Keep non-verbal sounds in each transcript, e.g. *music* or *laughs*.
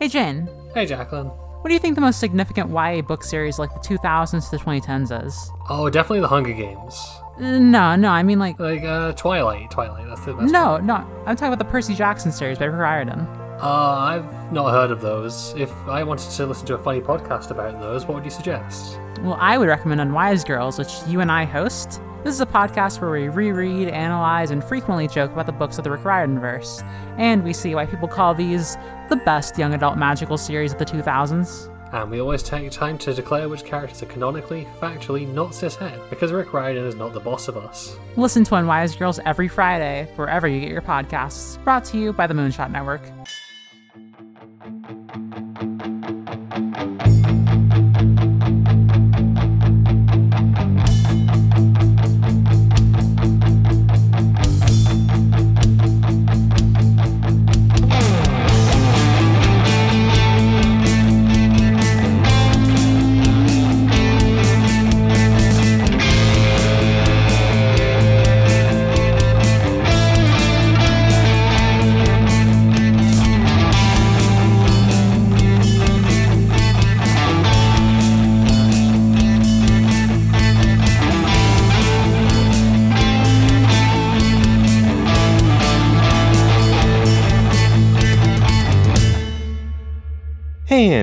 Hey, Jane, Hey, Jacqueline. what do you think the most significant YA book series like the 2000s to the 2010s is? Oh, definitely the Hunger Games. Uh, no, no, I mean like. Like, uh, Twilight. Twilight, that's the best No, one. no, I'm talking about the Percy Jackson series by Riordan. Uh, I've not heard of those. If I wanted to listen to a funny podcast about those, what would you suggest? Well, I would recommend Unwise Girls, which you and I host. This is a podcast where we reread, analyze, and frequently joke about the books of the Rick Riordan verse. And we see why people call these the best young adult magical series of the 2000s. And we always take time to declare which characters are canonically, factually not cishet, because Rick Riordan is not the boss of us. Listen to Unwise Girls every Friday, wherever you get your podcasts. Brought to you by the Moonshot Network.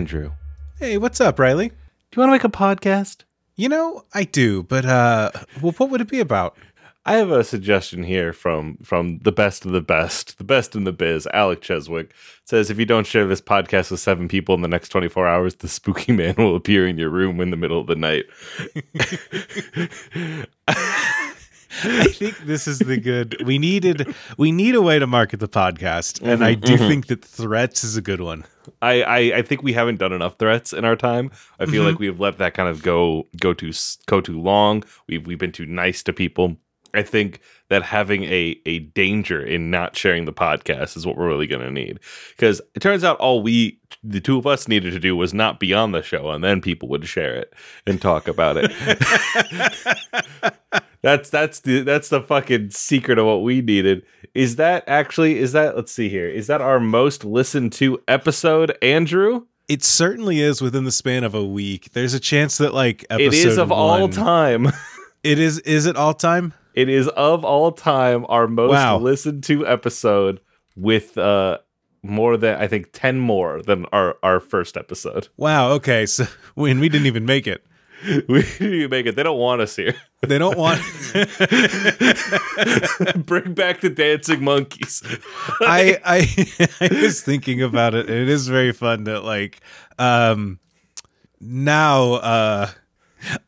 Andrew. Hey, what's up, Riley? Do you want to make a podcast? You know, I do, but uh well what would it be about? I have a suggestion here from from the best of the best, the best in the biz, Alec Cheswick. Says if you don't share this podcast with seven people in the next 24 hours, the spooky man *laughs* will appear in your room in the middle of the night. *laughs* I think this is the good. We needed we need a way to market the podcast, and I do think that threats is a good one. I, I I think we haven't done enough threats in our time. I feel mm-hmm. like we've let that kind of go go too go too long. We've we've been too nice to people. I think that having a a danger in not sharing the podcast is what we're really going to need because it turns out all we the two of us needed to do was not be on the show and then people would share it and talk about it. *laughs* *laughs* that's that's the that's the fucking secret of what we needed. Is that actually is that let's see here. Is that our most listened to episode, Andrew? It certainly is within the span of a week. There's a chance that like episode it is of all time. *laughs* It is is it all time? It is of all time our most Wow. listened to episode with uh more than I think 10 more than our our first episode. Wow, okay. So *laughs* when we didn't even make it. *laughs* We make it. They don't want us here. They don't want *laughs* Bring back the dancing monkeys. *laughs* I, I I was thinking about it, and it is very fun that like um now uh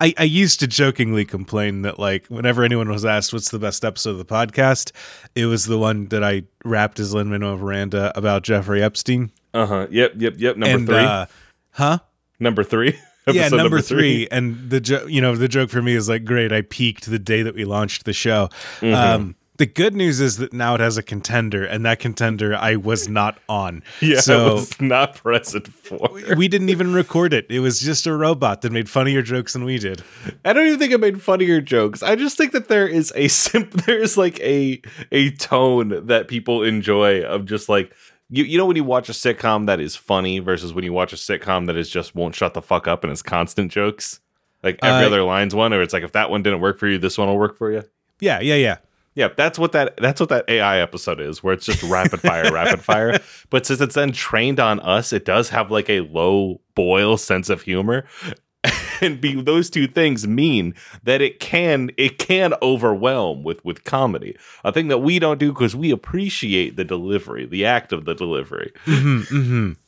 I, I used to jokingly complain that like whenever anyone was asked what's the best episode of the podcast, it was the one that I rapped as Lin Manuel Miranda about Jeffrey Epstein. Uh-huh. Yep, yep, yep. Number and 3. uh huh? number 3. *laughs* Yeah, Episode number, three. And the jo- you know the joke for me is like, great, I peaked the day that we launched the show. Mm-hmm. Um, the good news is that now it has a contender, and that contender I was not on. *laughs* Yeah, so I was not present for. we didn't even record it. It was just a robot that made funnier jokes than we did. I don't even think I made funnier jokes. I just think that there is a simp *laughs* there's like a a tone that people enjoy of just like you you know when you watch a sitcom that is funny versus when you watch a sitcom that is just won't shut the fuck up and is constant jokes. Like every Uh, other line's one, or it's like if that one didn't work for you, this one will work for you. Yeah, yeah, yeah. Yeah, that's what that that's what that AI episode is, where it's just rapid fire, rapid fire. *laughs* But since it's then trained on us, it does have like a low boil sense of humor. And be those two things mean that it can it can overwhelm with with comedy. A thing that we don't do because we appreciate the delivery, the act of the delivery. hmm *laughs*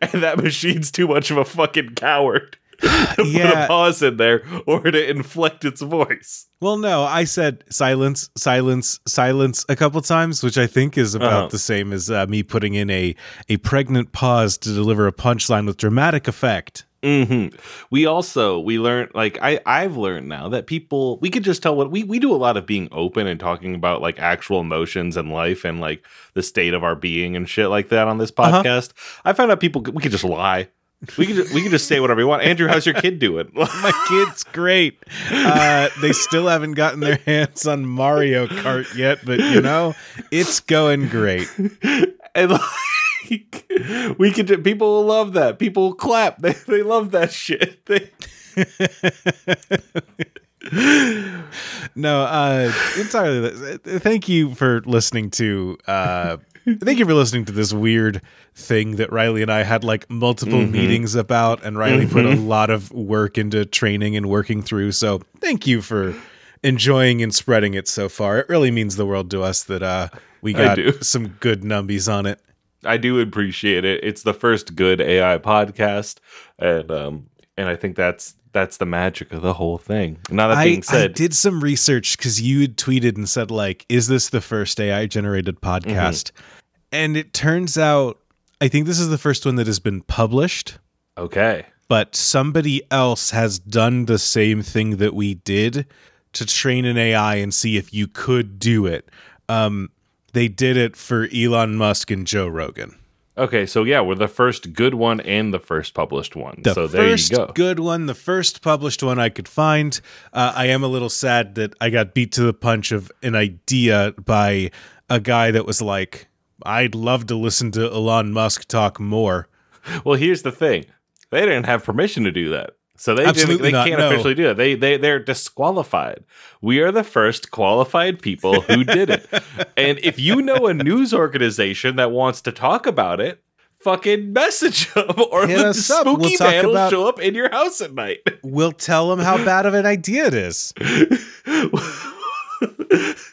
and that machine's too much of a fucking coward to *laughs* put a Yeah. pause in there or to inflect its voice. Well, no, I said silence, silence, silence a couple times, which I think is about Uh-huh. the same as uh, me putting in a a pregnant pause to deliver a punchline with dramatic effect. hmm We also we learned like I I've learned now that people we could just tell what we we do a lot of being open and talking about like actual emotions and life and like the state of our being and shit like that on this Uh-huh. podcast. I found out people we could just lie. We can just, we can just say whatever we want. Andrew, how's your kid *laughs* doing? My kid's great. Uh, they still haven't gotten their hands on Mario Kart yet, but you know, it's going great. and like, we could people will love that. People will clap. They they love that shit. *laughs* They, no, uh, entirely. Thank you for listening to. Uh, thank you for listening to this weird thing that Riley and I had like multiple Mm-hmm. meetings about, and Riley put a lot of work into training and working through. So thank you for enjoying and spreading it so far. It really means the world to us that uh, we got some good numbies on it. I do appreciate it. It's the first good AI podcast, and um and I think that's that's the magic of the whole thing. Now that I, being said, I did some research because you had tweeted and said like, "Is this the first AI generated podcast?" And it turns out, I think this is the first one that has been published. okay, But somebody else has done the same thing that we did to train an AI and see if you could do it. Um, they did it for Elon Musk and Joe Rogan. okay, so yeah, we're the first good one and the first published one. The so there you go. good one, the first published one I could find. Uh, I am a little sad that I got beat to the punch of an idea by a guy that was like, "I'd love to listen to Elon Musk talk more." Well, here's the thing: they didn't have permission to do that, so they didn't, they not, can't no. officially do it. They they they're disqualified. We are the first qualified people who did it. *laughs* and if you know a news organization that wants to talk about it. Fucking message them, or Hit the *laughs* spooky We'll man will show up in your house at night. We'll tell them how bad of an idea it is. *laughs*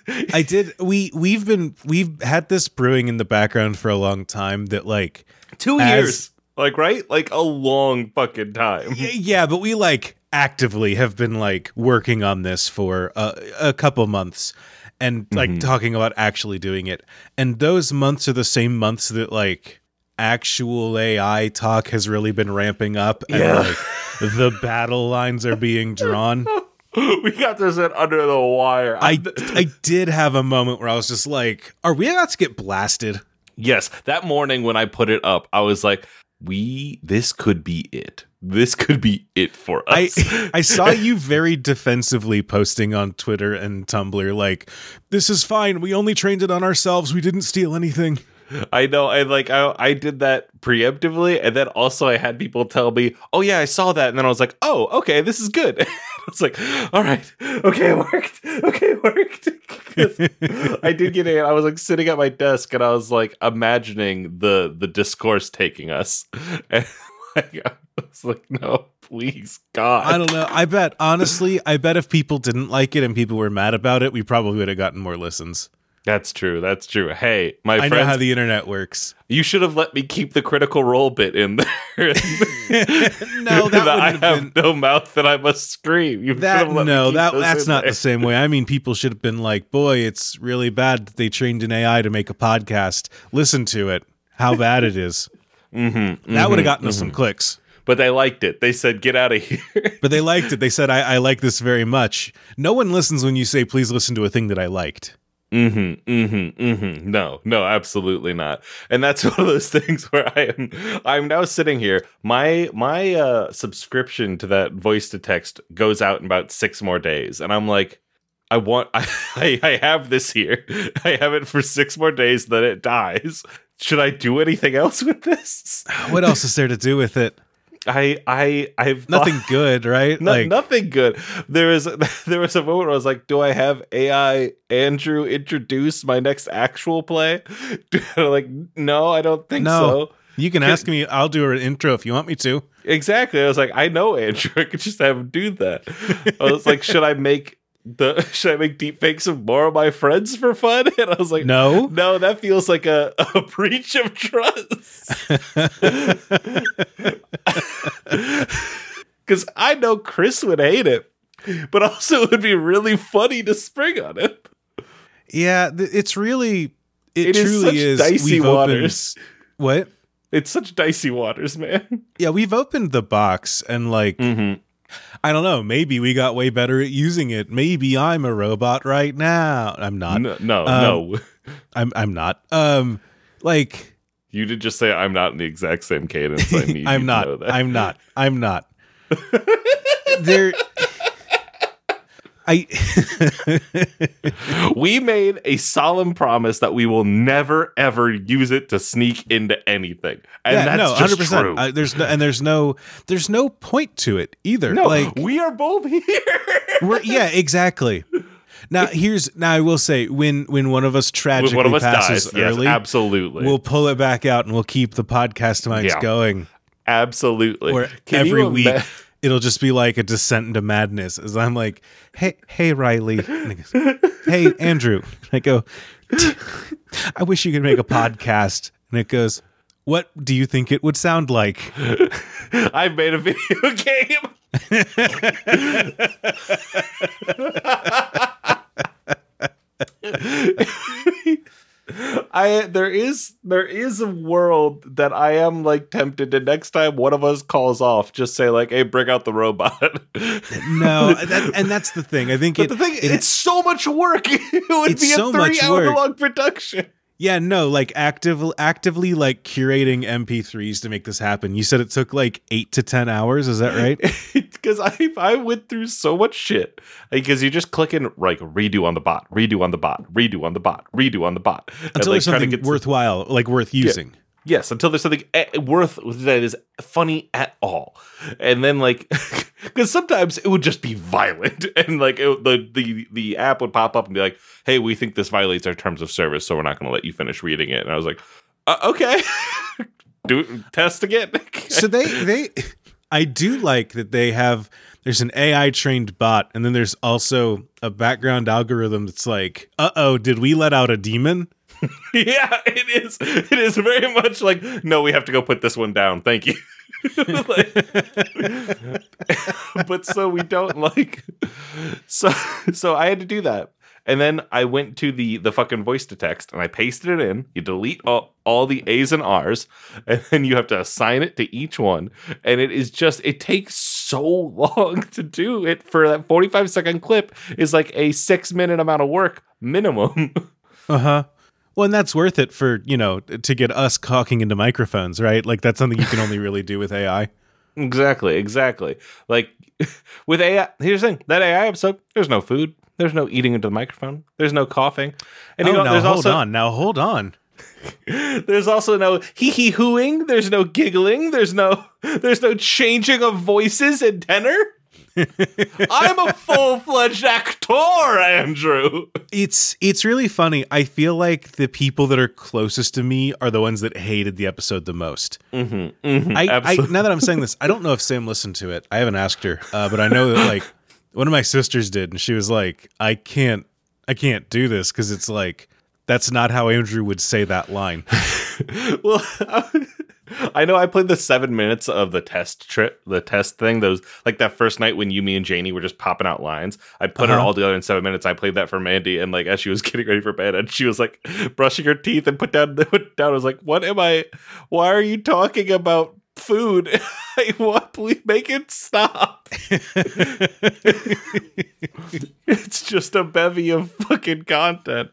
I did. We we've been we've had this brewing in the background for a long time. That like, Two As- years, like right, like a long fucking time. yeah, but we like actively have been like working on this for a, a couple months, and like mm-hmm. talking about actually doing it. And those months are the same months that like actual AI talk has really been ramping up, and Yeah. like the battle lines are being drawn. *laughs* *laughs* we got this in under the wire. I *laughs* I did have a moment where I was just like, "Are we about to get blasted?" Yes, that morning when I put it up, I was like, "We, this could be it. This could be it for us." I us." I saw *laughs* you very defensively posting on Twitter and Tumblr like, "This is fine. We only trained it on ourselves. We didn't steal anything." I know, I like, I, I did that preemptively, and then also I had people tell me, "Oh yeah, I saw that," and then I was like, "Oh, okay, this is good." *laughs* It's like, all right, okay, it worked. Okay, it worked. *laughs* I did get it. I was like sitting at my desk, and I was like imagining the the discourse taking us, *laughs* and like, I was like, "No, please, God." I don't know. I bet honestly, I bet if people didn't like it and people were mad about it, we probably would have gotten more listens. That's true. That's true. Hey, my friend. I know how the internet works. you should have let me keep the critical role bit in there. *laughs* No, that I have been no mouth that I must scream. You should that have let me no that that's not there. the same way i mean people should have been like boy it's really bad that they trained an ai to make a podcast listen to it how bad it is *laughs* Mm-hmm, that would have gotten us some clicks But they liked it. They said, "Get out of here." *laughs* but they liked it they said I, I like this very much no one listens when you say please listen to a thing that i liked mm-hmm. Mm-hmm. Mm-hmm. No, no, absolutely not. And that's *laughs* one of those things where I am. I'm now sitting here. My my uh, subscription to that voice to text goes out in about six more days, and I'm like. I want *laughs* I, I have this here. *laughs* I have it for six more days, then it dies. Should I do anything else with this? what else is there to do with it I I I've nothing good right *laughs* No, like nothing good. There is *laughs* there was a moment where I was like, "Do I have AI Andrew introduce my next actual play?" *laughs* like, no, I don't think No. so. you can ask me i'll do an intro if you want me to Exactly. I was like, I know Andrew. I could just have him do that. I was like, should I make the *laughs* should I make deep fakes of more of my friends for fun? *laughs* And I was like, no no, that feels like a, *laughs* a breach of trust. Because I know Chris would hate it, but also it would be really funny to spring on him. yeah it's really it, It is truly such is dicey We've opened- waters. what It's such dicey waters, man. yeah we've opened the box and like Mm-hmm. I don't know. Maybe we got way better at using it. Maybe I'm a robot right now. I'm not. No, no, Um, no. *laughs* I'm I'm not. Um like You did just say I'm not in the exact same cadence. I *laughs* need. I'm not. I'm not. I'm *laughs* not. there. I *laughs* we made a solemn promise that we will never ever use it to sneak into anything, and yeah, that's no, just 100%. true. Uh, there's no, and there's no there's no point to it either. no, like *gasps* we are both here. we're, yeah, exactly. Now here's now I will say when when one of us tragically one of us passes dies, yes, early, absolutely, we'll pull it back out and we'll keep the podcast mics Yeah. going. absolutely. Can every week it'll just be like a descent into madness as I'm like, hey, hey, Riley. And he goes, hey, Andrew. And I go, I wish you could make a podcast. And it goes, what do you think it would sound like? *laughs* I've made a video *laughs* game. *laughs* I there is there is a world that I am like tempted to next time one of us calls off, just say like, "Hey, bring out the robot." *laughs* No, that, and that's the thing. I think it, the thing, it- it's so much work. *laughs* It would It's be a so much three hour work. long production. Yeah, no, like active, actively like curating MP3s to make this happen. You said it took like eight to 10 hours. Is that right? *laughs* because I I went through so much shit because you're just clicking like redo on the bot, redo on the bot, redo on the bot, redo on the bot and, Until like, there's something to- worthwhile, like worth using. Yes until there's something eh, worth that is funny at all, and then like *laughs* because sometimes it would just be violent *laughs* and like it, the the the app would pop up and be like, hey, we think this violates our terms of service, so we're not going to let you finish reading it, and I was like, uh, okay. *laughs* Do test again. so they they I do like that they have there's an AI trained bot and then there's also a background algorithm that's like, "Uh-oh, did we let out a demon?" *laughs* yeah, it is. It is very much like, no, we have to go put this one down. Thank you. *laughs* Like- *laughs* but so we don't like. So so I had to do that, and then I went to the the fucking voice to text and I pasted it in. You delete all, all the A's and R's, and then you have to assign it to each one, and it is just it takes so long to do it for that forty five second clip is like a six minute amount of work minimum. Uh-huh. Well, and that's worth it for, you know, to get us talking into microphones, right? Like that's something you can only really do with AI. Exactly, exactly. Like *laughs* with AI, here's the thing: that AI episode, there's no food, there's no eating into the microphone, there's no coughing, and oh, you know, now there's hold also on. Now hold on. *laughs* there's also no hee hee hooing, there's no giggling, there's no *laughs* there's no changing of voices and tenor. I'm a full fledged actor, Andrew. It's it's really funny. I feel like the people that are closest to me are the ones that hated the episode the most. Mm-hmm, mm-hmm, I, I now that I'm saying this, I don't know if Sam listened to it. I haven't asked her, uh, but I know that like one of my sisters did, and she was like, "I can't, I can't do this because it's like that's not how Andrew would say that line." *laughs* well, *laughs* *laughs* I know I played the seven minutes of the test trip, the test thing. Those like that first night when you, me, and Janie were just popping out lines. I put it Uh-huh. all together in seven minutes. I played that for Mandy, and like as she was *laughs* getting ready for bed, and she was like brushing her teeth and put down, *laughs* put down. I was like, "What am I? Why are you talking about?" Food. I want please make it stop. it's just a bevy of fucking content.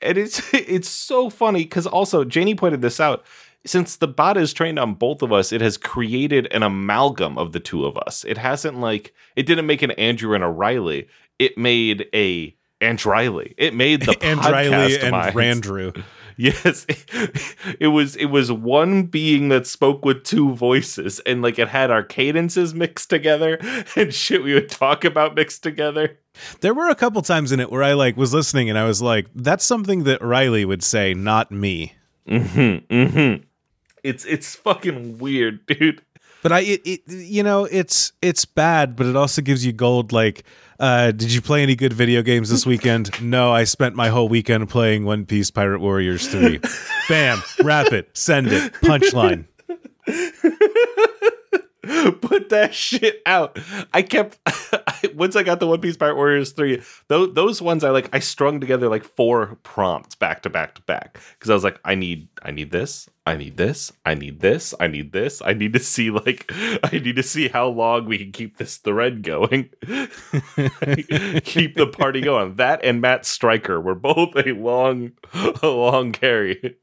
And it's it's so funny because also Janie pointed this out. Since the bot is trained on both of us, it has created an amalgam of the two of us. It hasn't like it didn't make an Andrew and a Riley. It made a Andrew Riley. It made the *laughs* and podcast Riley and minds. Randrew. *laughs* Yes, *laughs* it was it was one being that spoke with two voices, and like it had our cadences mixed together and shit we would talk about mixed together. There were a couple times in it where I like was listening and I was like, "That's something that Riley would say, not me." Mm-hmm. Mm-hmm. It's it's fucking weird, *laughs* dude. But I, it, it, you know, it's it's bad, but it also gives you gold. Like, uh, did you play any good video games this weekend? *laughs* no, I spent my whole weekend playing One Piece Pirate Warriors three. *laughs* Bam, wrap it, send it, punchline. *laughs* Put that shit out. I kept *laughs* once I got the One Piece Pirate Warriors three. Those those ones I like. I strung together like four prompts back to back to back because I was like, I need I need this. I need this. I need this. I need this. I need to see like *laughs* I need to see how long we can keep this thread going. keep the party going. That and Matt Stryker were both a long, a long carry.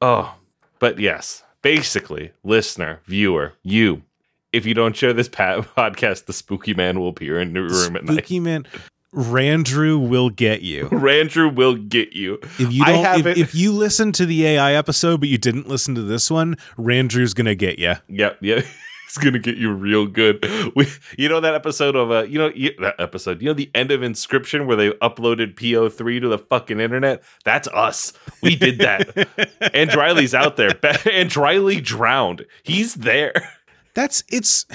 Oh, But yes, basically, listener, viewer, you, if you don't share this *laughs* podcast, the spooky man will appear in your room at night. Spooky *laughs* man, Randrew will get you. *laughs* Randrew will get you. If you don't, have if, it- if you listen to the AI episode but you didn't listen to this one, Randrew's gonna get you. Yep, yep. It's gonna get you real good. We, you know that episode of uh, you know you, that episode. You know the end of Inscryption where they uploaded P03 to the fucking internet. That's us. We did that. and Riley's out there. And Riley drowned. He's there. That's it's.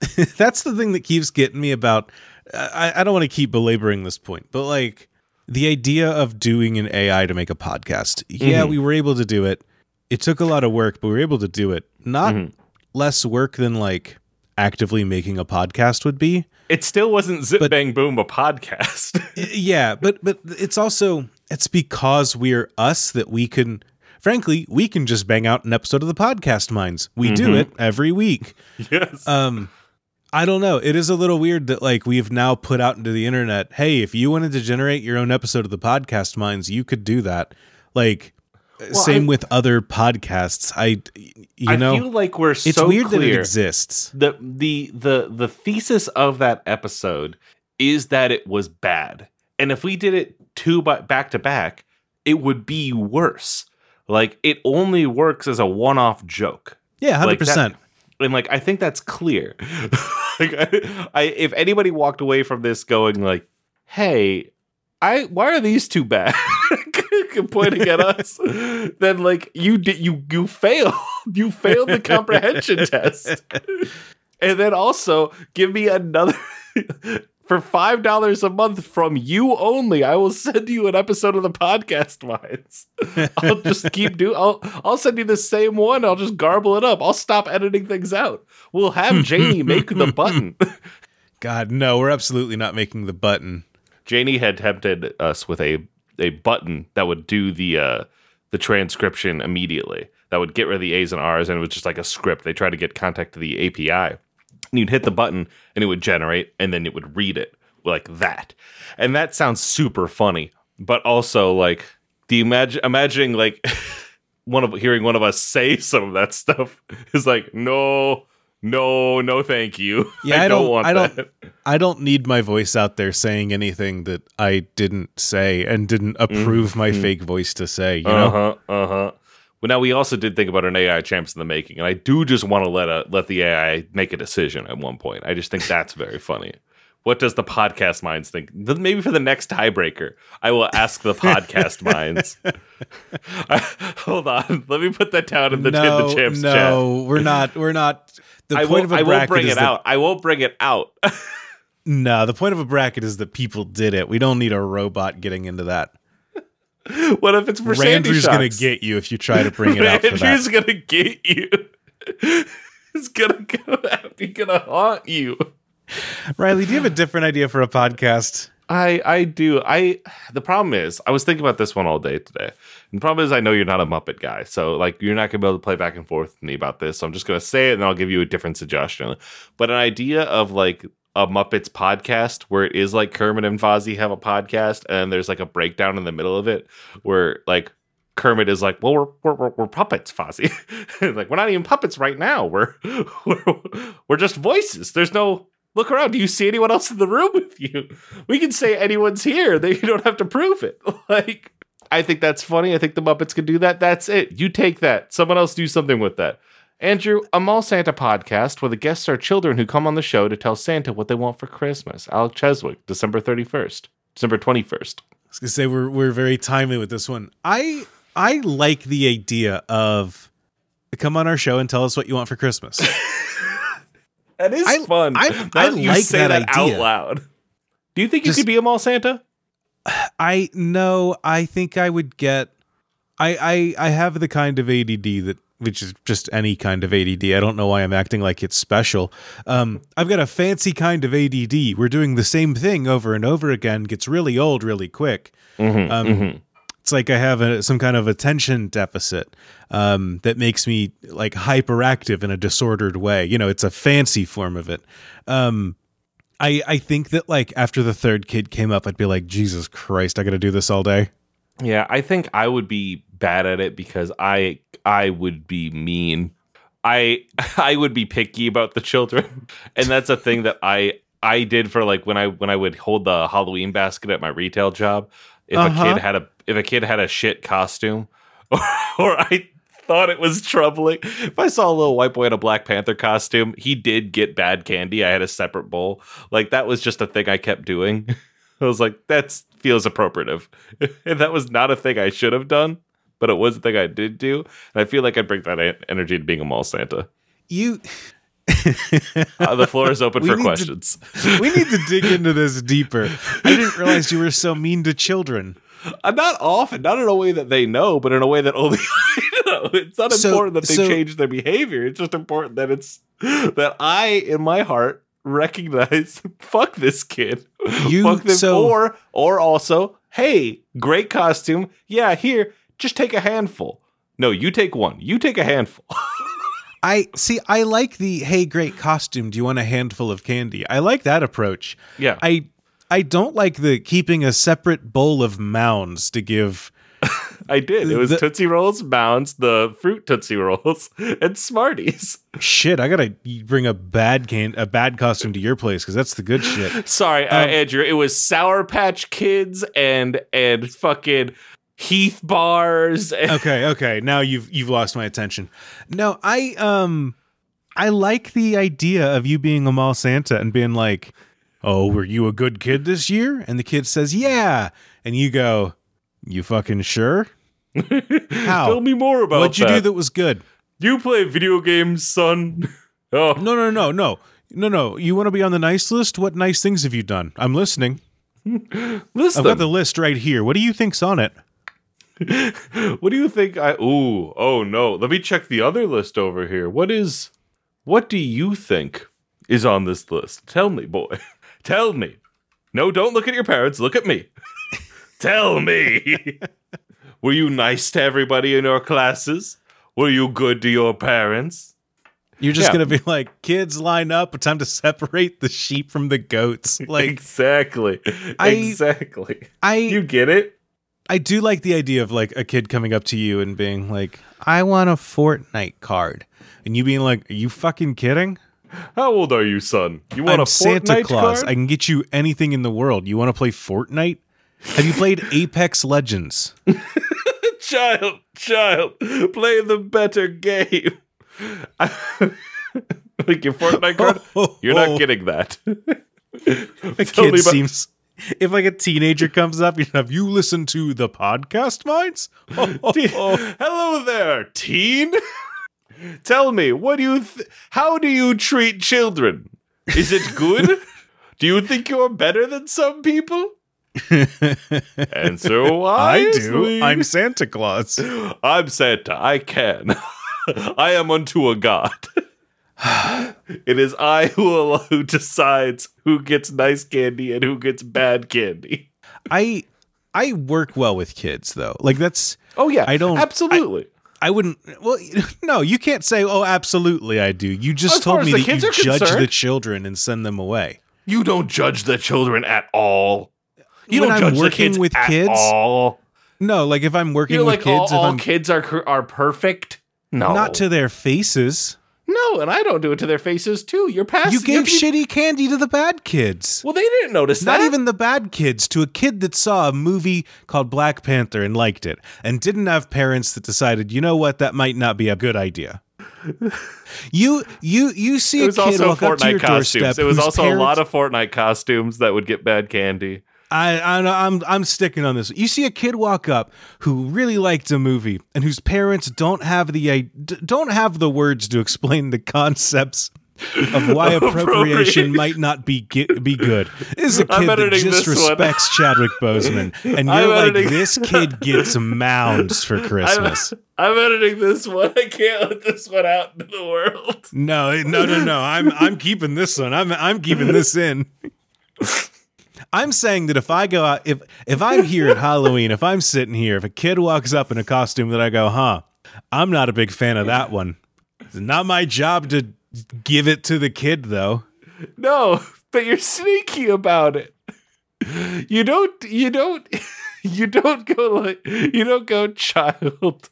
*laughs* that's the thing that keeps getting me about. I, I don't want to keep belaboring this point, but like the idea of doing an AI to make a podcast. Yeah, Mhm. we were able to do it. It took a lot of work, but we were able to do it. Not Mhm. less work than like actively making a podcast would be. It still wasn't Zip But- Bang Boom a podcast. *laughs* Yeah, but but it's also it's because we're us that we can frankly, we can just bang out an episode of the Podcast Mines. We do Mhm. it every week. yes. Um I don't know. It is a little weird that like we've now put out into the internet, hey, if you wanted to generate your own episode of the Podcast Mines, you could do that. Like same I- with other podcasts. I you I know, feel like we're it's so weird that it exists. the the the the thesis of that episode is that it was bad and if we did it two bu- back to back it would be worse like it only works as a one-off joke. Yeah, Like, 100%. and like i think that's clear. *laughs* Like I, I if anybody walked away from this going like hey i why are these two bad? *laughs* Pointing at us. *laughs* Then like you did you you fail you failed the comprehension test. And then also give me another for five dollars a month from you only. I will send you an episode of the Podcast Mines. *laughs* I'll just keep do. I'll I'll send you the same one. I'll just garble it up. I'll stop editing things out. We'll have *laughs* Janie make the button. *laughs* God, no, we're absolutely not making the button. Janie had tempted us with a a button that would do the uh the transcription immediately. That would get rid of the A's and R's, and it was just like a script. They tried to get contact to the API. And you'd hit the button, and it would generate, and then it would read it like that. And that sounds super funny, but also like the imagine imagining like *laughs* one of hearing one of us say some of that stuff *laughs* is like no. No, no, thank you. *laughs* Yeah, I, I don't, don't- want I don't- that. I don't need my voice out there saying anything that I didn't say and didn't approve my Mhm. fake voice to say. You know? uh know, huh. But now we also did think about an AI champs in the making, and I do just want to let a let the AI make a decision at one point. I just think that's very funny. What does the Podcast Mines think? Maybe for the next tiebreaker, I will ask the podcast *laughs* minds. *laughs* Hold on, let me put that down in the, in no, the champs chat. no, we're not. We're not. The *laughs* I point won't, of a I won't bring it that, out. I won't bring it out. No, the point of a bracket is that people did it. We don't need a robot getting into that. *laughs* what if it's for Sandy Randrew's gonna get you if you try to bring it that. Andrew's gonna get you. *laughs* He's gonna go out. He's gonna haunt you. Riley, do you have a different idea for a podcast? I I do. I the problem is I was thinking about this one all day today. And the problem is I know you're not a Muppet guy. So like you're not gonna be able to play back and forth with me about this. So I'm just gonna say it and I'll give you a different suggestion. But an idea of like a Muppets podcast where it is like Kermit and Fozzie have a podcast and there's like a breakdown in the middle of it where like Kermit is like, well, we're we're, we're, puppets, Fozzie. *laughs* like we're not even puppets right now. We're, *laughs* we're we're just voices. There's no look around. Do you see anyone else in the room with you? We can say anyone's here. They you don't have to prove it. *laughs* Like I think that's funny. I think the Muppets can do that. That's it. You take that. Someone else do something with that. Andrew, a Mall Santa podcast where the guests are children who come on the show to tell Santa what they want for Christmas. Alec Cheswick, December 31st, December 21st. I was gonna say we're we're very timely with this one. I I like the idea of come on our show and tell us what you want for Christmas. *laughs* That is I- fun. I- Now I you like say that that, idea. out loud. Do you think you Just- could be a Mall Santa? *sighs* I no, I think I would get. I I I have the kind of ADD that which is just any kind of ADD. I don't know why I'm acting like it's special. Um, I've got a fancy kind of ADD. We're doing the same thing over and over again. Gets really old really quick. Mm-hmm, Um, It's like I have a, some kind of attention deficit um, that makes me like hyperactive in a disordered way. You know, it's a fancy form of it. Um, I I think that like after the third kid came up, I'd be like, Jesus Christ, I got to do this all day. Yeah, I think I would be bad at it because I I would be mean. I *laughs* I would be picky about the children, *laughs* and that's a thing that I I did for like when I when I would hold the Halloween basket at my retail job. If Uh-huh. a kid had a if a kid had a shit costume, *laughs* or, or I thought it was troubling. If I saw a little white boy in a Black Panther costume, he did get bad candy. I had a separate bowl. Like that was just a thing I kept doing. I was like, that feels appropriative. and that was not a thing I should have done, but it was a thing I did do. And I feel like I bring that energy to being a mall Santa. You Uh, the floor is open *laughs* We for need to- questions. *laughs* we need to dig into this deeper. I didn't realize you were so mean to children. I'm not often, not in a way that they know, but in a way that only *laughs* I know. It's not So- important that they so- change their behavior. It's just important that it's that I, in my heart, recognize fuck this kid. You- fuck them. so- or or also, hey, great costume. Yeah, here, just take a handful. No, you take one. You take a handful. *laughs* I see. I like the hey, great costume. Do you want a handful of candy? I like that approach. yeah. I I don't like the keeping a separate bowl of mounds to give. I did. It was The- Tootsie Rolls, Mounds, the fruit Tootsie Rolls, *laughs* and Smarties. Shit, I gotta bring a bad can a bad costume to your place because that's the good shit. *laughs* Sorry, uh, Um, Andrew. It was Sour Patch Kids and and fucking Heath bars. *laughs* Okay, okay. Now you've you've lost my attention. No, I um I like the idea of you being a mall Santa and being like, "Oh, were you a good kid this year?" And the kid says, "Yeah," and you go, "You fucking sure?" *laughs* How? Tell me more about What'd you that. do that was good? you play video games, son? *laughs* Oh, No, no, no, no, no, no. You want to be on the nice list? What nice things have you done? I'm listening. listen. I've got the list right here. What do you think's on it? *laughs* what do you think? I ooh oh no. Let me check the other list over here. What is? What do you think is on this list? Tell me, boy. *laughs* Tell me. No, don't look at your parents. Look at me. *laughs* Tell me. Were you nice to everybody in your classes? Were you good to your parents? You're just Yeah. gonna be like, kids line up. Time to separate the sheep from the goats. Like exactly. I- exactly. I, You get it? I do like the idea of like a kid coming up to you and being like, "I want a Fortnite card," and you being like, "Are you fucking kidding?" How old are you, son? You want I'm a Santa Claus. card? I can get you anything in the world. You want to play Fortnite? Have you played *laughs* Apex Legends? *laughs* child, child, play the better game. *laughs* like your Fortnite card, oh, you're not oh. getting that. Me kid about- seems. If like a teenager comes up, you know, have you listened to the Podcast Mines? *laughs* Hello there, teen. Tell me, what do you? Th- how do you treat children? Is it good? *laughs* do you think you're better than some people? Answer why. *laughs* I do. I'm Santa Claus. I'm Santa. I can. I am unto a god. *sighs* it is I who who *laughs* decides who gets nice candy and who gets bad candy. I I work well with kids though. Like that's Oh yeah, I don't- absolutely. I wouldn't. Well, *laughs* no, you can't say, "Oh, absolutely, I do." You just As told me that you judge the children and send them away. you don't judge the children at all. You When don't I'm judge the working kids with at kids, all. No, like if I'm working You're with like kids, all, all I'm kids are are perfect. No, not to their faces, no, and I don't do it to their faces too. You're past. you gave be- shitty candy to the bad kids. Well, they didn't notice that. Not that. even the bad kids, to a kid that saw a movie called Black Panther and liked it, and didn't have parents that decided, you know what, that might not be a good idea. *laughs* You you you see It a was kid also walk up to your Fortnite costumes. doorstep. It was also a lot of Fortnite costumes that would get bad candy. I, I I'm I'm sticking on this. You see a kid walk up who really liked a movie and whose parents don't have the don't have the words to explain the concepts of why *laughs* appropriation might not be be good. This is a I'm kid that editing just respects Chadwick Boseman, and I'm you're like, editing- this *laughs* kid gets mounds for I'm, Christmas. I'm editing this one. I can't let this one out into the world. No, no, no, no. I'm I'm keeping this one. I'm I'm keeping this in. *laughs* I'm saying that if I go out, if if I'm here at *laughs* Halloween, if I'm sitting here, if a kid walks up in a costume that I go, huh, I'm not a big fan of that one. It's not my job to give it to the kid, though. No, but you're sneaky about it. You don't. You don't. *laughs* you don't go like you don't go child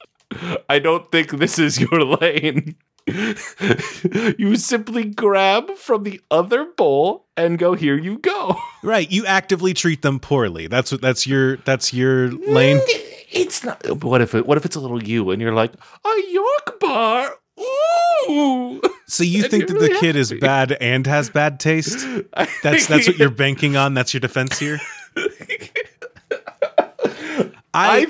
i don't think this is your lane *laughs* you simply grab from the other bowl and go here you go *laughs* Right, you actively treat them poorly. That's what that's your that's your lane. Mm, it's not what if it what if it's a little you and you're like a york bar ooh So you *laughs* And think that you're the really kid is bad and has bad taste? That's that's what you're banking on. That's your defense here. I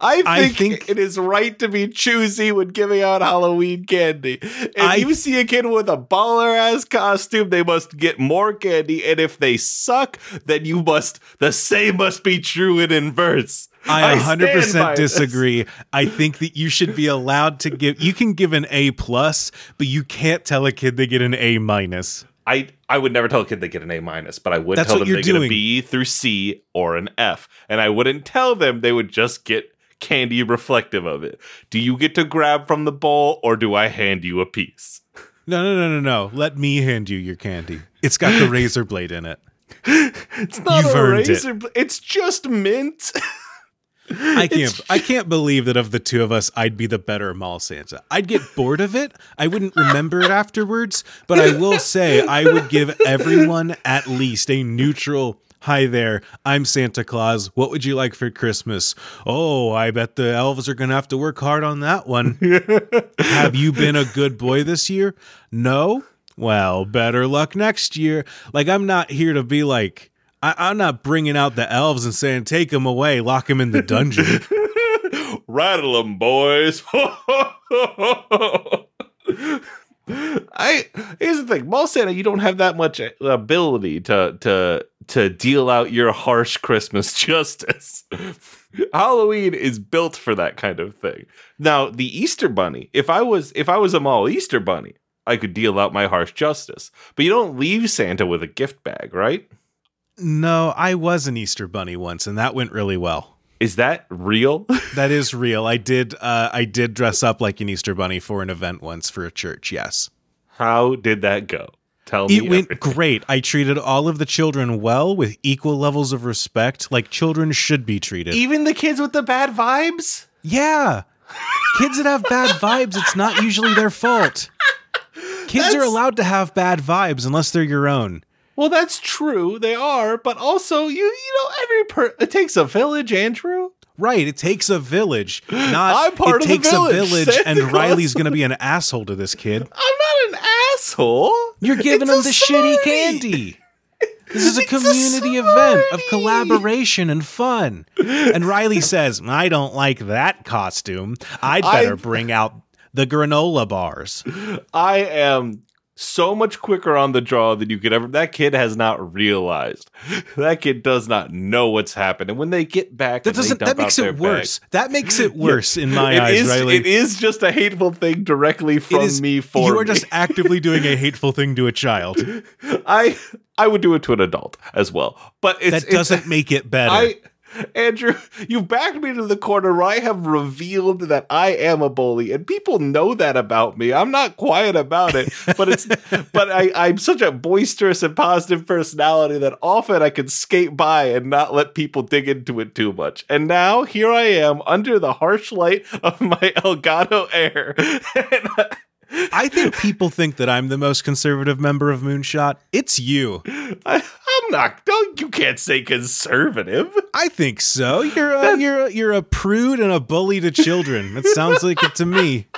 I I, think think- it is right to be choosy when giving out Halloween candy. If I- you see a kid with a baller ass costume, they must get more candy, and if they suck, then you must the same must be true in inverse. I stand 100% this. disagree. I think that you should be allowed to give you can give an A plus, but you can't tell a kid they get an A minus. I I would never tell a kid they get an A minus, but I would That's tell them they get a B through C or an F, and I wouldn't tell them they would just get candy reflective of it. Do you get to grab from the bowl, or do I hand you a piece? No, no, no, no, no. Let me hand you your candy. It's got the *laughs* razor blade in it. It's not You've a it. razor. bl- It's just mint. *laughs* I can't I can't believe that of the two of us I'd be the better mall Santa. I'd get bored of it. I wouldn't remember it afterwards, but I will say I would give everyone at least a neutral Hi there, I'm Santa Claus. What would you like for Christmas? Oh, I bet the elves are going to have to work hard on that one. *laughs* have you been a good boy this year? No? Well, better luck next year. Like, I'm not here to be like, I- I'm not bringing out the elves and saying, take them away, lock them in the dungeon. *laughs* Rattle 'em, boys. *laughs* I here's the thing, Mall Santa, you don't have that much uh, ability to to to deal out your harsh Christmas *laughs* justice. Halloween is built for that kind of thing. Now, the Easter Bunny, if I was if I was a mall Easter Bunny, I could deal out my harsh justice. But you don't leave Santa with a gift bag, right? No, I was an Easter bunny once, and that went really well. Is that real? *laughs* That is real. I did. Uh, I did dress up like an Easter bunny for an event once for a church. Yes, How did that go? Tell me. it went everything. great. I treated all of the children well with equal levels of respect, like children should be treated. Even the kids with the bad vibes? yeah, kids that have bad vibes, it's not usually their fault. Kids are allowed to have bad vibes unless they're your own. Well, that's true. They are, but also you you know every per it takes a village, Andrew. Right, it takes a village. *gasps* Not I'm part it of the takes village, a village, Santa and Claus. Riley's going to be an asshole to this kid. *laughs* I'm not an asshole. You're giving It's a the shitty sorority. candy. This is a It's a community event of sorority. collaboration and fun. And Riley *laughs* says, I don't like that costume. I'd better I- bring out the granola bars. I am so much quicker on the draw than you could ever. That kid has not realized. *laughs* That kid does not know what's happened. And when they get back, That doesn't that makes it worse. That makes it *laughs* worse in my It eyes, is- Riley. It is just a hateful thing directly from is- me for you are me. just actively doing a hateful thing to a child. *laughs* I I would do it to an adult as well, but it's, That doesn't make it better. I, Andrew, you've backed me to the corner where I have revealed that I am a bully, and people know that about me. I'm not quiet about it, but it's *laughs* but I, I'm such a boisterous and positive personality that often I can skate by and not let people dig into it too much. And now here I am under the harsh light of my Elgato air. *laughs* And I- think people think that I'm the most conservative member of Moonshot. It's you. I, I'm not. Don't you can't say conservative. I think so. You're a, you're a, you're a prude and a bully to children. That sounds like it to me.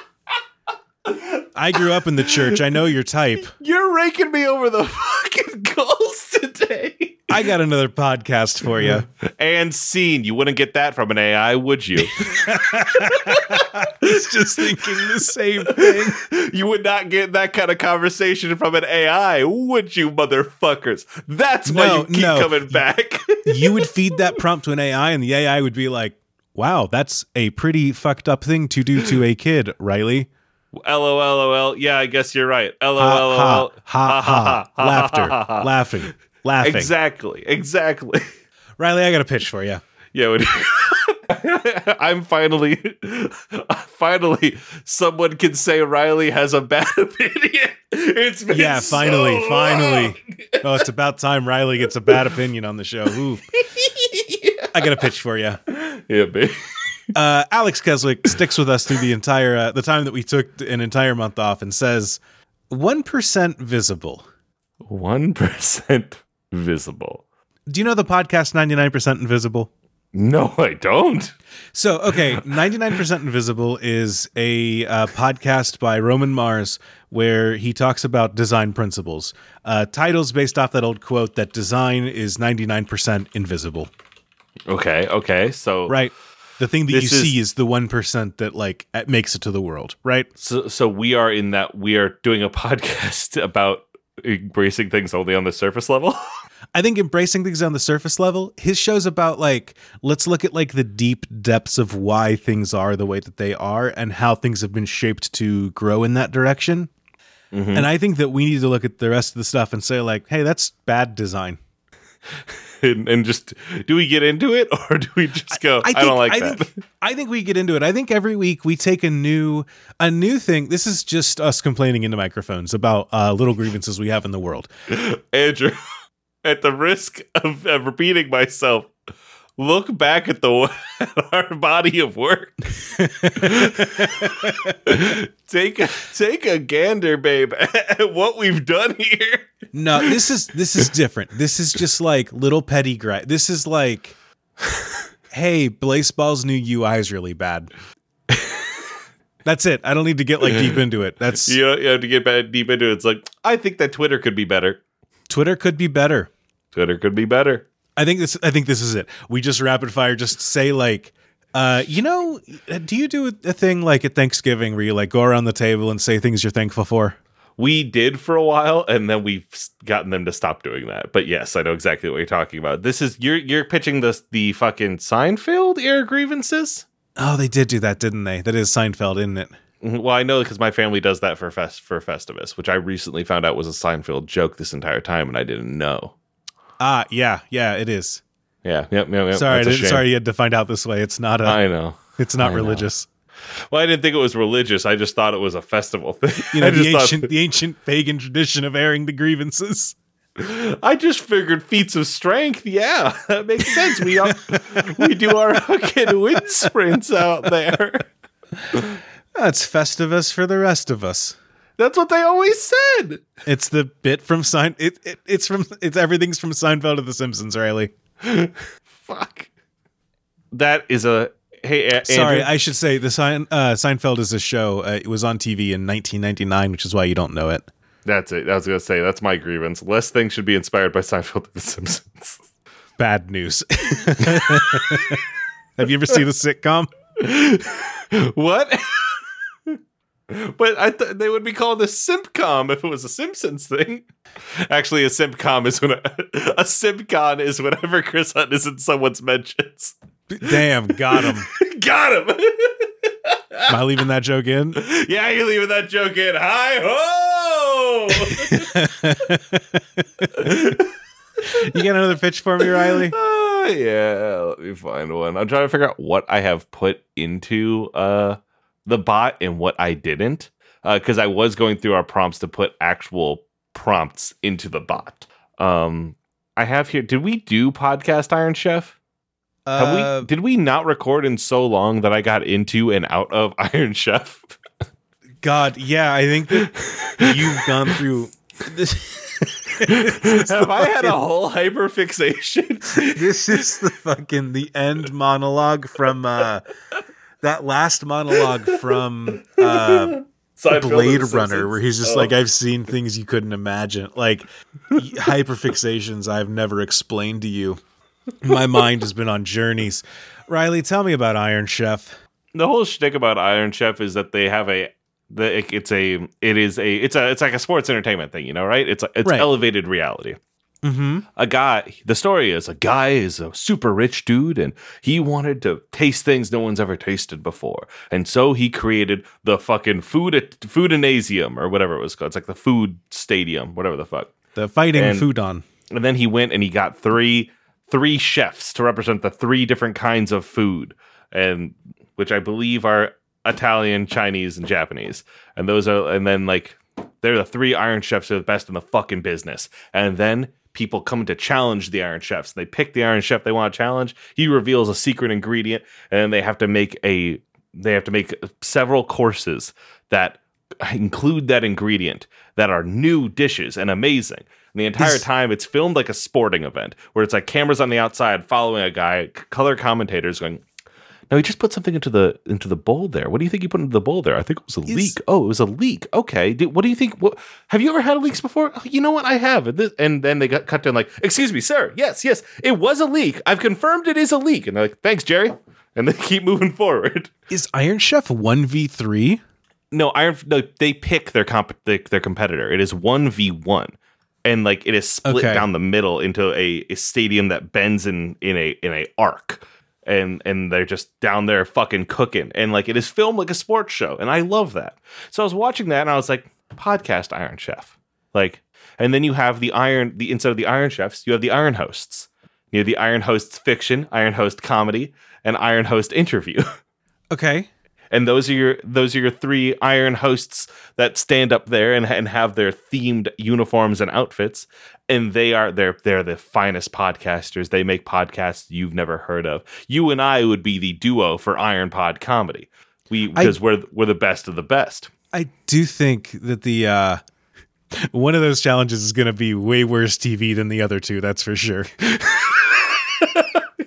I grew up in the church. I know your type. You're raking me over the *laughs* fucking coals today. I got another podcast for you. And scene. You wouldn't get that from an AI, would you? *laughs* *laughs* I was just thinking the same thing. you would not get that kind of conversation from an AI, would you, motherfuckers? That's why No, you keep no. coming back. You would feed that *laughs* prompt to an AI, and the AI would be like, "Wow, that's a pretty fucked up thing to do to a kid, Riley." LOL, yeah, I guess you're right. LOL, Ha ha ha ha. Laughter, laughing, laughing. Exactly, exactly. *laughs* Riley, I got a pitch for you. Yeah, *laughs* when- I'm finally, finally, someone can say Riley has a bad *laughs* opinion. It's been Yeah, finally, long. finally. Oh, it's about time Riley gets a bad opinion on the show. Ooh. I got a pitch for you. Yeah, baby. Uh, Alec Cheswick sticks with us through the entire uh, the time that we took an entire month off and says one percent visible. One percent visible. Do you know the podcast ninety nine percent invisible? No, I don't. So, okay, *laughs* 99% Invisible is a uh, podcast by Roman Mars where he talks about design principles. Uh, titles based off that old quote that design is 99% invisible. Okay, okay. So Right. The thing that you is- see is the 1% that like makes it to the world, right? So, so we are in that we are doing a *laughs* podcast about embracing things only on the surface level. *laughs* I think embracing things on the surface level, his show's about like let's look at like the deep depths of why things are the way that they are and how things have been shaped to grow in that direction. Mm-hmm. And I think that we need to look at the rest of the stuff and say like, "Hey, that's bad design." *laughs* and, and just do we get into it or do we just go? I, don't like I that. Think, I think we get into it. I think every week we take a new a new thing. This is just us complaining into microphones about uh, little grievances we have in the world. *laughs* Andrew, at the risk of, of repeating myself, look back at the *laughs* at our body of work. *laughs* take a take a gander, babe, at what we've done here. No, this is this is different. This is just like little petty gripe. This is like, hey, Blaseball's new UI is really bad. That's it. I don't need to get like deep into it. That's You, know, you have to get back deep into it. It's like I think that Twitter could be better. Twitter could be better. Twitter could be better. I think this. I think this is it. We just rapid fire. Just say like, uh, you know, do you do a thing like at Thanksgiving where you like go around the table and say things you're thankful for? We did for a while, and then we've gotten them to stop doing that. But yes, I know exactly what you're talking about. This is you're you're pitching the the fucking Seinfeld air grievances. Oh, they did do that, didn't they? That is Seinfeld, isn't it? Mhm. Well, I know because my family does that for fest for Festivus, which I recently found out was a Seinfeld joke this entire time, and I didn't know. Ah, yeah, yeah, it is. Yeah, yep, yep, yep. sorry, I That's a didn't- sorry you had to find out this way. It's not a. I know. it's not I know. religious. Well, I didn't think it was religious. I just thought it was a festival thing. *laughs* You know the thought- ancient, the ancient pagan tradition of airing the grievances. I just figured feats of strength. Yeah, *laughs* that makes sense. We are, we do our fucking wind sprints out there. That's Festivus for the rest of us. That's what they always said. It's the bit from Sein. It, it it's from it's everything's from Seinfeld to The Simpsons, Riley. *laughs* Fuck. That is a hey. A- Sorry, I should say the Sein, uh, Seinfeld is a show. Uh, it was on TV in 1999, which is why you don't know it. that's it. I was gonna say that's my grievance. Less things should be inspired by Seinfeld than The Simpsons. *laughs* Bad news. *laughs* Have you ever seen a sitcom? what? But I th- they would be called a simpcom if it was a Simpsons thing. Actually, a simpcom is when a, a simpcon is whenever Chris Hunt is in someone's mentions. Damn, got him. *laughs* Got him. Am I leaving that joke in? yeah, you're leaving that joke in. Hi ho! *laughs* You got another pitch for me, Riley? Uh, yeah, let me find one. I'm trying to figure out what I have put into uh the bot and what I didn't. Because I was going through our prompts to put actual prompts into the bot. Um I have here did we do podcast Iron Chef? Have Uh, we did we not record in so long that I got into and out of *laughs* Iron Chef? God, yeah, I think that you've gone through this. *laughs* have I had a whole hyper fixation? this is the fucking the end monologue from uh that last monologue from uh *laughs* Blade Runner where he's just Oh. like I've seen things you couldn't imagine like *laughs* hyperfixations I've never explained to you my mind has been on journeys Riley tell me about Iron Chef the whole shtick about Iron Chef is that they have a the it- it's a it is a it's a it's like a sports entertainment thing, you know, right? It's a, it's Right. elevated reality. Mm-hmm. A guy, the story is a guy is a super rich dude, and he wanted to taste things no one's ever tasted before, and so he created the fucking food foodinasium or whatever it was called. It's like the food stadium, whatever the fuck. the fighting And- food on. and then he went and he got three three chefs to represent the three different kinds of food and which i believe are italian chinese and japanese. And those are and then like they're the three iron chefs who are the best in the fucking business. And then people come to challenge the Iron Chefs. They pick the Iron Chef they want to challenge. He reveals a secret ingredient, and then they have to make a they have to make several courses that include that ingredient that are new dishes and amazing. And the entire Is- time it's filmed like a sporting event where it's like cameras on the outside following a guy, color commentators going, no, he just put something into the into the bowl there. What do you think he put into the bowl there? I think it was a leak. Oh, it was a leak. Okay. Did, what do you think? What, have you ever had leaks before? Oh, you know what? I have. And, this, and then they got cut down like, excuse me, sir. Yes, yes, it was a leak. I've confirmed it is a leak. And they're like, thanks, Jerry. And they *laughs* keep moving forward. Is Iron Chef one v three? No, Iron. No, they pick their comp their, their competitor. It is one v one, and like it is split Okay. down the middle into a, a stadium that bends in in a in a arc, and and they're just down there fucking cooking, and like it is filmed like a sports show, and I love that. So I was watching that, and I was like, podcast Iron Chef, like, and then you have the Iron the instead of the Iron Chefs, you have the Iron Hosts. You have the Iron Hosts fiction, Iron Host comedy, and Iron Host interview. *laughs* Okay. And those are your those are your three iron hosts that stand up there and, and have their themed uniforms and outfits and they are they're they're the finest podcasters they make podcasts you've never heard of you and i would be the duo for iron pod comedy we because we're we're the best of the best I do think that the uh one of those challenges is going to be way worse TV than the other two. That's for sure. *laughs*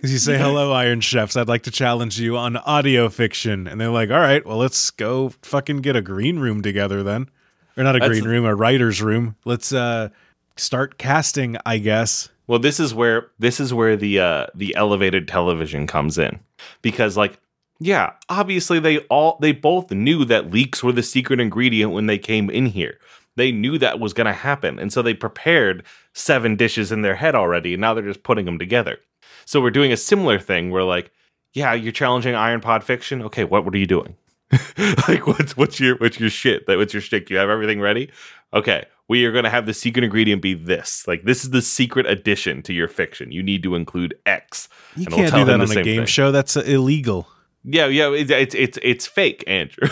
you say hello, Iron Chefs. I'd like to challenge you on audio fiction, and they're like, "All right, well, let's go fucking get a green room together then, or not a That's- green room, a writer's room. Let's uh start casting, I guess." Well, this is where this is where the uh the elevated television comes in. Because like yeah, obviously they all they both knew that leaks were the secret ingredient when they came in here. They knew that was going to happen. And so they prepared seven dishes in their head already and now they're just putting them together. So we're doing a similar thing where like yeah, you're challenging Iron Pod fiction. Okay, what what are you doing? *laughs* like what's what's your what's your shit? That what's your shtick? You have everything ready? Okay, we are going to have the secret ingredient be this. Like this is the secret addition to your fiction. You need to include X. You And we'll can't tell do that on a game thing. show. That's illegal. Yeah, yeah, it's it's it's, it's fake, Andrew.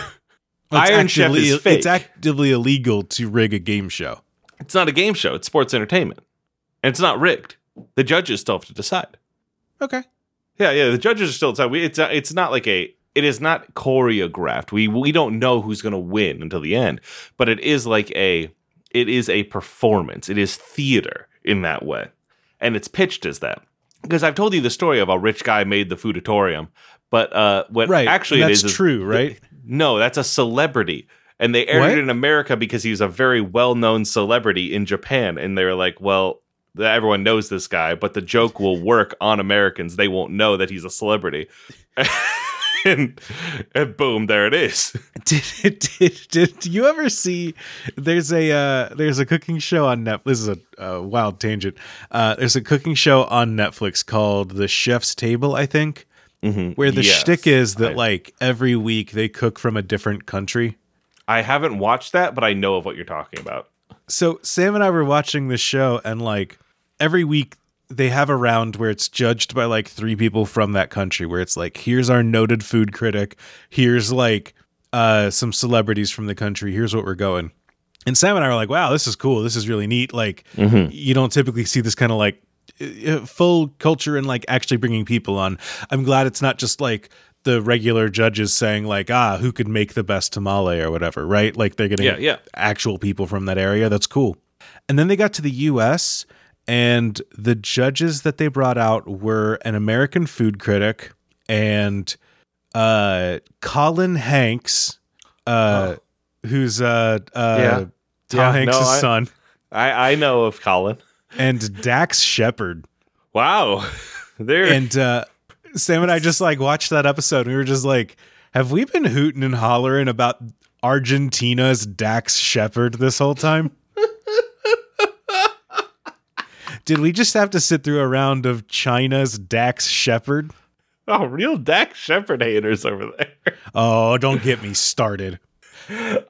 It's Iron Chef is fake. It's actively illegal to rig a game show. it's not a game show. It's sports entertainment, and it's not rigged. The judges still have to decide. Okay. Yeah, yeah. The judges are still decide. We, it's uh, it's not like a. It is not choreographed. We we don't know who's going to win until the end, but it is like a. It is a performance. It is theater in that way, and it's pitched as that. Because I've told you the story of a rich guy made the foodorium, but uh, what Right. actually and it that's is is- true, right? No, that's a celebrity. And they aired What? it in America because he was a very well known celebrity in Japan. And they were like, well, th- everyone knows this guy, but the joke will work on Americans. They won't know that he's a celebrity. *laughs* and, and boom, there it is. *laughs* did, did did you ever see there's a uh there's a cooking show on Netflix this is a, wild tangent uh there's a cooking show on Netflix called The Chef's Table I think Mhm. where the Yes. shtick is that I- like every week they cook from a different country I haven't watched that, but I know of what you're talking about. So Sam and I were watching this show and like every week they have a round where it's judged by like three people from that country where it's like here's our noted food critic here's like uh some celebrities from the country here's what we're going. And Sam and I were like wow this is cool this is really neat like you don't typically see this kind of like uh, full culture and like actually bringing people on. I'm glad it's not just like the regular judges saying like ah who could make the best tamale or whatever right like they're getting Yeah, yeah. actual people from that area. That's cool. And then they got to the US and the judges that they brought out were an American food critic and uh Colin Hanks uh who's uh uh Yeah. Tom Yeah, Hanks' no, I- son I, I know of Colin. and Dax Shepard. Wow. *laughs* there. And uh Sam and I just like watched that episode we were just like have we been hooting and hollering about Argentina's Dax Shepard this whole time? *laughs* Did we just have to sit through a round of China's Dax Shepard? oh, real Dax Shepard haters over there. Oh, don't get me started.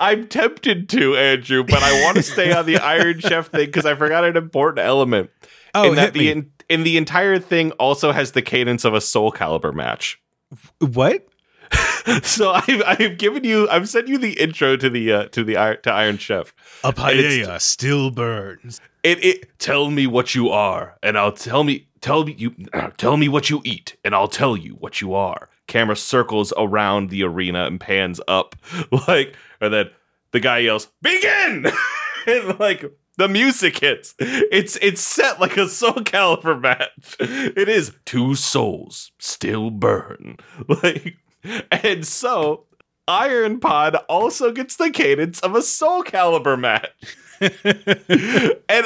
I'm tempted to, Andrew, but I want to stay on the Iron Chef thing because I forgot an important element. Oh, in that the me. in, in the entire thing also has the cadence of a Soul Calibur match. What? *laughs* so I've I've given you I've sent you the intro to the uh, to the Iron to Iron Chef. A And paella still burns. It it tell me what you are, and I'll tell me tell me you *clears throat* tell me what you eat, and I'll tell you what you are. Camera circles around the arena and pans up, *laughs* like, and then the guy yells, "Begin!" *laughs* and like the music hits. It's it's set like a Soul Calibur match. It is two souls still burn, *laughs* like, and so. Iron Pod also gets the cadence of a Soul Calibur match. *laughs* and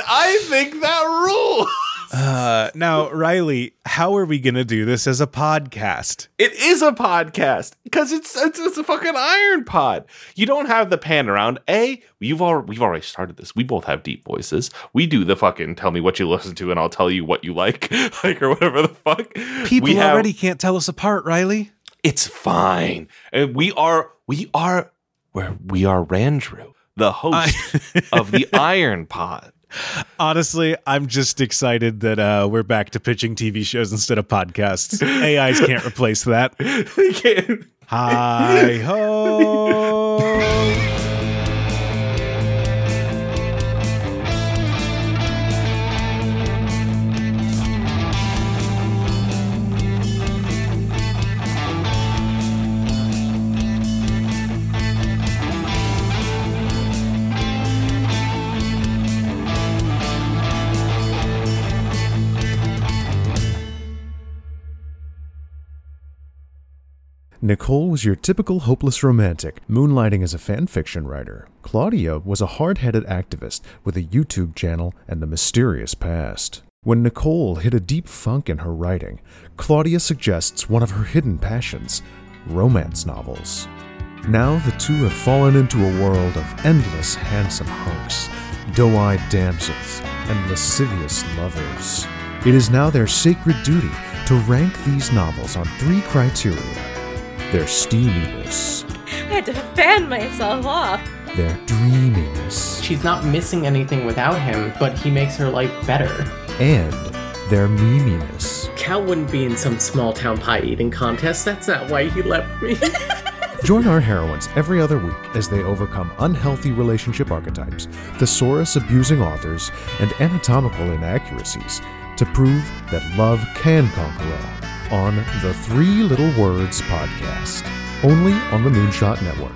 I think that rules. *laughs* Uh, now, Riley, how are we going to do this as a podcast? It is a podcast because it's, it's it's a fucking Iron Pod. You don't have the pan around. A, we've all we've already started this. We both have deep voices. We do the fucking tell me what you listen to and I'll tell you what you like, *laughs* like or whatever the fuck. People we have- already can't tell us apart, Riley. It's fine. And we are we are where we are Randrew, the host of the *laughs* Iron Pod. Honestly, I'm just excited that uh, we're back to pitching TV shows instead of podcasts. AIs can't replace that. *laughs* They can't- Hi ho. Nicole was your typical hopeless romantic, moonlighting as a fan fiction writer. Claudia was a hard headed activist with a YouTube channel and a mysterious past. When Nicole hit a deep funk in her writing, Claudia suggests one of her hidden passions romance novels. Now the two have fallen into a world of endless handsome hunks, doe eyed damsels, and lascivious lovers. It is now their sacred duty to rank these novels on three criteria their steaminess, I had to fan myself off. their dreaminess, She's not missing anything without him, but he makes her life better. and their meminess. Cal wouldn't be in some small town pie eating contest. That's not why he left me. *laughs* Join our heroines every other week as they overcome unhealthy relationship archetypes, thesaurus abusing authors, and anatomical inaccuracies to prove that love can conquer all on the Three Little Words podcast, only on the Moonshot Network.